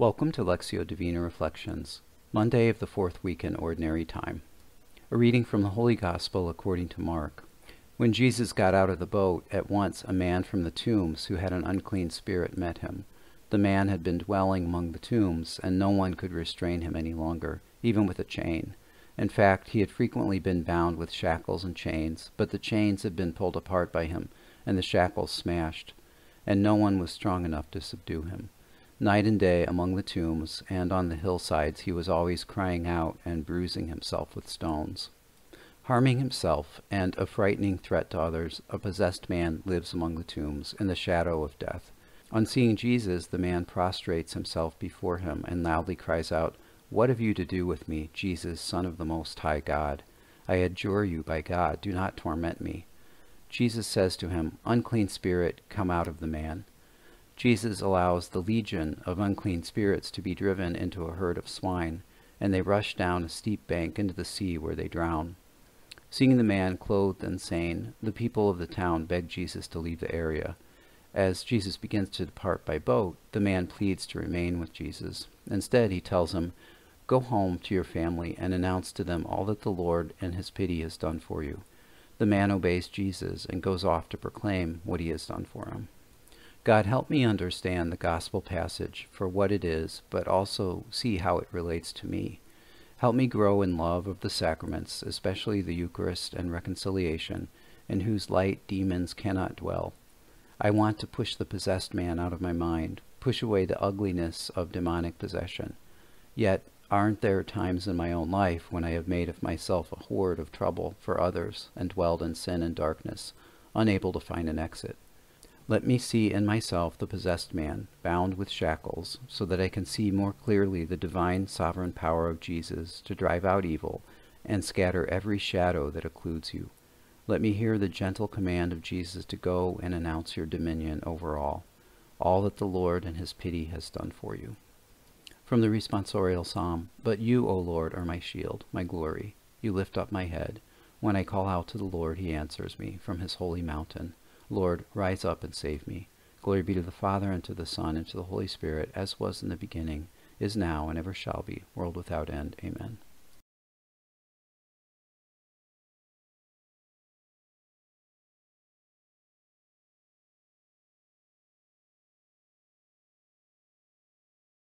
Welcome to Lectio Divina Reflections, Monday of the fourth week in Ordinary Time. A reading from the Holy Gospel according to Mark. When Jesus got out of the boat, at once a man from the tombs who had an unclean spirit met him. The man had been dwelling among the tombs, and no one could restrain him any longer, even with a chain. In fact, he had frequently been bound with shackles and chains, but the chains had been pulled apart by him, and the shackles smashed, and no one was strong enough to subdue him. Night and day among the tombs and on the hillsides he was always crying out and bruising himself with stones. Harming himself and a frightening threat to others, a possessed man lives among the tombs in the shadow of death. On seeing Jesus, the man prostrates himself before him and loudly cries out, What have you to do with me, Jesus, Son of the Most High God? I adjure you by God, do not torment me. Jesus says to him, Unclean spirit, come out of the man. Jesus allows the legion of unclean spirits to be driven into a herd of swine, and they rush down a steep bank into the sea where they drown. Seeing the man clothed and sane, the people of the town beg Jesus to leave the area. As Jesus begins to depart by boat, the man pleads to remain with Jesus. Instead, he tells him, Go home to your family and announce to them all that the Lord in his pity has done for you. The man obeys Jesus and goes off to proclaim what he has done for him. God, help me understand the gospel passage for what it is, but also see how it relates to me. Help me grow in love of the sacraments, especially the Eucharist and reconciliation, in whose light demons cannot dwell. I want to push the possessed man out of my mind, push away the ugliness of demonic possession. Yet, aren't there times in my own life when I have made of myself a hoard of trouble for others and dwelled in sin and darkness, unable to find an exit? Let me see in myself the possessed man, bound with shackles, so that I can see more clearly the divine sovereign power of Jesus to drive out evil and scatter every shadow that occludes you. Let me hear the gentle command of Jesus to go and announce your dominion over all, all that the Lord in his pity has done for you. From the responsorial psalm, But you, O Lord, are my shield, my glory. You lift up my head. When I call out to the Lord, he answers me from his holy mountain. Lord, rise up and save me. Glory be to the Father, and to the Son, and to the Holy Spirit, as was in the beginning, is now, and ever shall be, world without end. Amen.